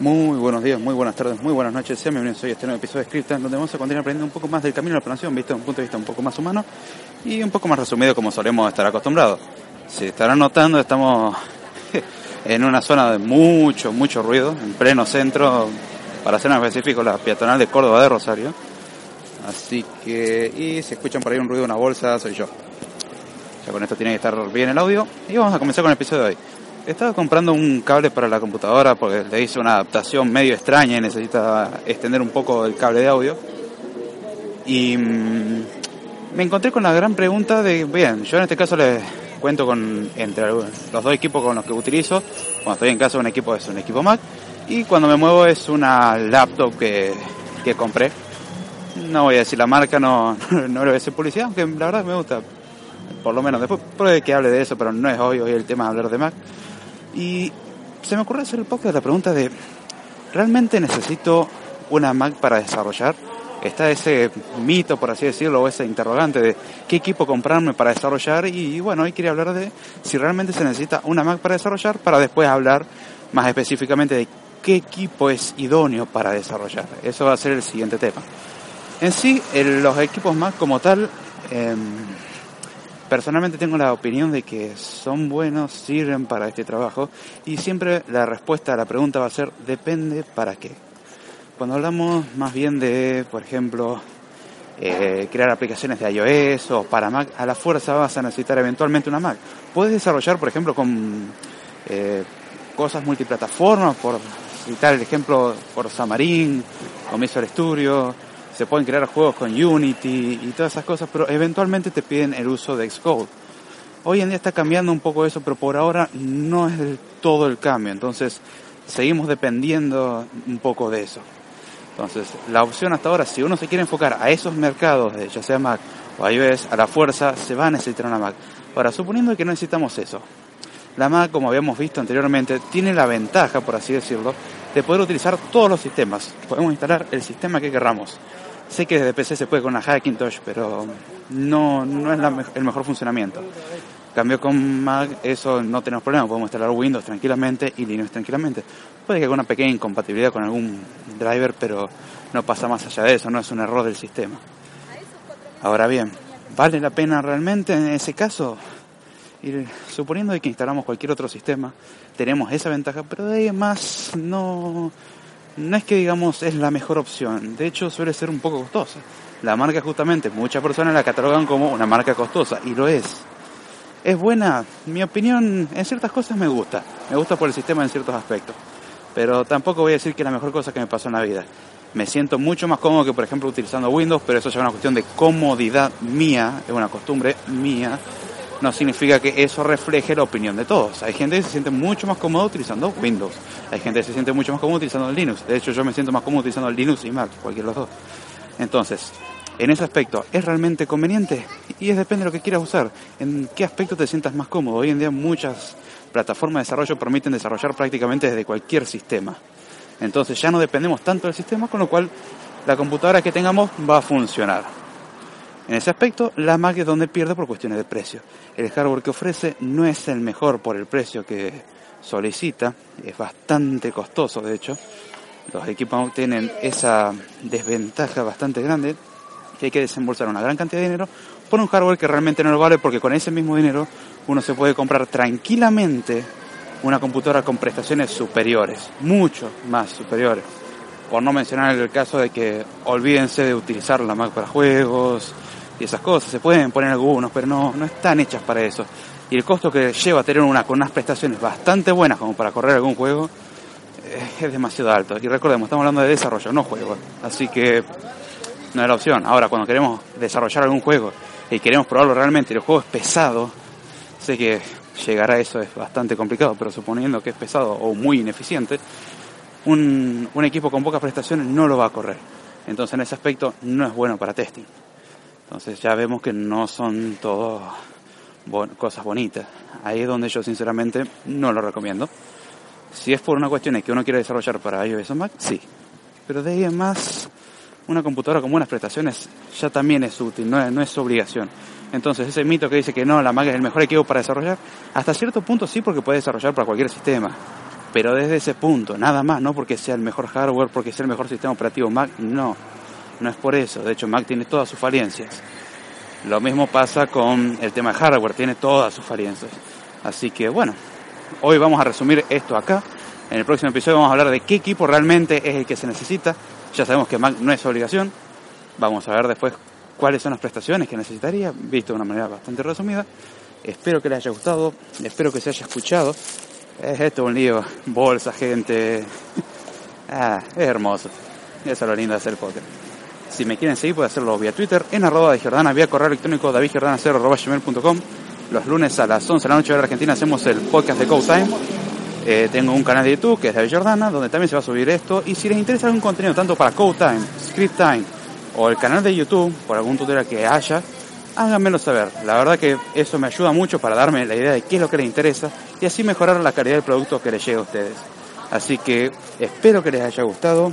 Muy buenos días, muy buenas tardes, muy buenas noches. Sean bienvenidos hoy a este nuevo episodio de Script, donde vamos a continuar aprendiendo un poco más del camino de la planeación, visto desde un punto de vista un poco más humano y un poco más resumido como solemos estar acostumbrados. Si estarán notando, estamos en una zona de mucho, mucho ruido, en pleno centro, para ser más específico, la peatonal de Córdoba de Rosario. Así que, y si escuchan por ahí un ruido de una bolsa, soy yo. Ya con esto tiene que estar bien el audio. Y vamos a comenzar con el episodio de hoy. Estaba comprando un cable para la computadora porque le hice una adaptación medio extraña y necesita extender un poco el cable de audio. Y mm, me encontré con la gran pregunta de, bien, yo en este caso les cuento con entre los dos equipos con los que utilizo. Cuando estoy en casa un equipo es un equipo Mac y cuando me muevo es una laptop que, que compré. No voy a decir la marca, no, no le voy a decir publicidad, aunque la verdad me gusta. Por lo menos después puede que hable de eso, pero no es hoy, hoy el tema de hablar de Mac. Y se me ocurre hacer el podcast la pregunta de, ¿realmente necesito una Mac para desarrollar? está ese mito, por así decirlo, o ese interrogante de qué equipo comprarme para desarrollar y, bueno, hoy quería hablar de si realmente se necesita una Mac para desarrollar para después hablar más específicamente de qué equipo es idóneo para desarrollar. Eso va a ser el siguiente tema. En sí, los equipos Mac como tal, em, personalmente tengo la opinión de que son buenos, sirven para este trabajo y siempre la respuesta a la pregunta va a ser depende para qué. Cuando hablamos más bien de, por ejemplo, eh, crear aplicaciones de iOS o para Mac, a la fuerza vas a necesitar eventualmente una Mac. Puedes desarrollar, por ejemplo, con eh, cosas multiplataformas, por citar el ejemplo por Xamarin, Visual Studio, se pueden crear juegos con Unity y todas esas cosas, pero eventualmente te piden el uso de Xcode. Hoy en día está cambiando un poco eso, pero por ahora no es del todo el cambio, entonces seguimos dependiendo un poco de eso. Entonces, la opción hasta ahora, si uno se quiere enfocar a esos mercados, ya sea Mac o iOS, a la fuerza, se va a necesitar una Mac. Ahora, suponiendo que no necesitamos eso, la Mac, como habíamos visto anteriormente, tiene la ventaja, por así decirlo, de poder utilizar todos los sistemas. Podemos instalar el sistema que querramos. Sé que desde PC se puede con una Hackintosh, pero no, no es el mejor funcionamiento. Cambio con Mac, eso no tenemos problema, podemos instalar Windows tranquilamente y Linux tranquilamente. Puede que haya una pequeña incompatibilidad con algún driver, pero no pasa más allá de eso, no es un error del sistema. Ahora bien, ¿vale la pena realmente en ese caso? suponiendo que instalamos cualquier otro sistema, tenemos esa ventaja, pero de ahí más no, no es que digamos es la mejor opción, de hecho suele ser un poco costosa. La marca justamente, muchas personas la catalogan como una marca costosa, y lo es es buena, mi opinión en ciertas cosas me gusta, me gusta por el sistema en ciertos aspectos, pero tampoco voy a decir que es la mejor cosa que me pasó en la vida. Me siento mucho más cómodo que, por ejemplo, utilizando Windows, pero eso ya es una cuestión de comodidad mía, es una costumbre mía. No significa que eso refleje la opinión de todos. Hay gente que se siente mucho más cómodo utilizando Windows. Hay gente que se siente mucho más cómodo utilizando Linux. De hecho, yo me siento más cómodo utilizando Linux y Mac, cualquiera de los dos. Entonces, en ese aspecto, ¿es realmente conveniente? Y es depende de lo que quieras usar. ¿En qué aspecto te sientas más cómodo? Hoy en día muchas plataformas de desarrollo permiten desarrollar prácticamente desde cualquier sistema. Entonces ya no dependemos tanto del sistema, con lo cual la computadora que tengamos va a funcionar. En ese aspecto, la Mac es donde pierde por cuestiones de precio. El hardware que ofrece no es el mejor por el precio que solicita, es bastante costoso de hecho. Los equipos tienen esa desventaja bastante grande que hay que desembolsar una gran cantidad de dinero por un hardware que realmente no lo vale porque con ese mismo dinero uno se puede comprar tranquilamente una computadora con prestaciones superiores, mucho más superiores. Por no mencionar el caso de que olvídense de utilizar la Mac para juegos y esas cosas, se pueden poner algunos, pero no, no están hechas para eso. Y el costo que lleva tener una con unas prestaciones bastante buenas como para correr algún juego eh, es demasiado alto. Y recordemos, estamos hablando de desarrollo, no juego. Así que no es la opción. Ahora, cuando queremos desarrollar algún juego y queremos probarlo realmente, el juego es pesado, sé que llegar a eso es bastante complicado, pero suponiendo que es pesado o muy ineficiente, un equipo con pocas prestaciones no lo va a correr. Entonces en ese aspecto no es bueno para testing. Entonces ya vemos que no son todo cosas bonitas. Ahí es donde yo sinceramente no lo recomiendo. Si es por una cuestión de que uno quiere desarrollar para iOS o Mac, sí. Pero de ahí en más, una computadora con buenas prestaciones ya también es útil, no es, no es obligación. Entonces ese mito que dice que no, la Mac es el mejor equipo para desarrollar, hasta cierto punto sí porque puede desarrollar para cualquier sistema. Pero desde ese punto, nada más, no porque sea el mejor hardware, porque sea el mejor sistema operativo Mac, no. No es por eso. De hecho, Mac tiene todas sus falencias. Lo mismo pasa con el tema de hardware, tiene todas sus falencias. Así que bueno, hoy vamos a resumir esto acá. En el próximo episodio vamos a hablar de qué equipo realmente es el que se necesita. Ya sabemos que Mac no es obligación. Vamos a ver después cuáles son las prestaciones que necesitaría, visto de una manera bastante resumida. Espero que les haya gustado, espero que se haya escuchado. Es esto un lío, bolsa, gente. Ah, es hermoso. Eso es lo lindo de hacer podcast. Si me quieren seguir, pueden hacerlo vía Twitter, en arroba de Jordana, vía correo electrónico davidjordana0 Los lunes a las 11 de la noche de la Argentina hacemos el podcast de Code Time. Eh, tengo un canal de YouTube que es David Jordana, donde también se va a subir esto. Y si les interesa algún contenido, tanto para Code Time, Script Time o el canal de YouTube, por algún tutorial que haya, háganmelo saber. La verdad que eso me ayuda mucho para darme la idea de qué es lo que les interesa y así mejorar la calidad del producto que les llegue a ustedes. Así que espero que les haya gustado.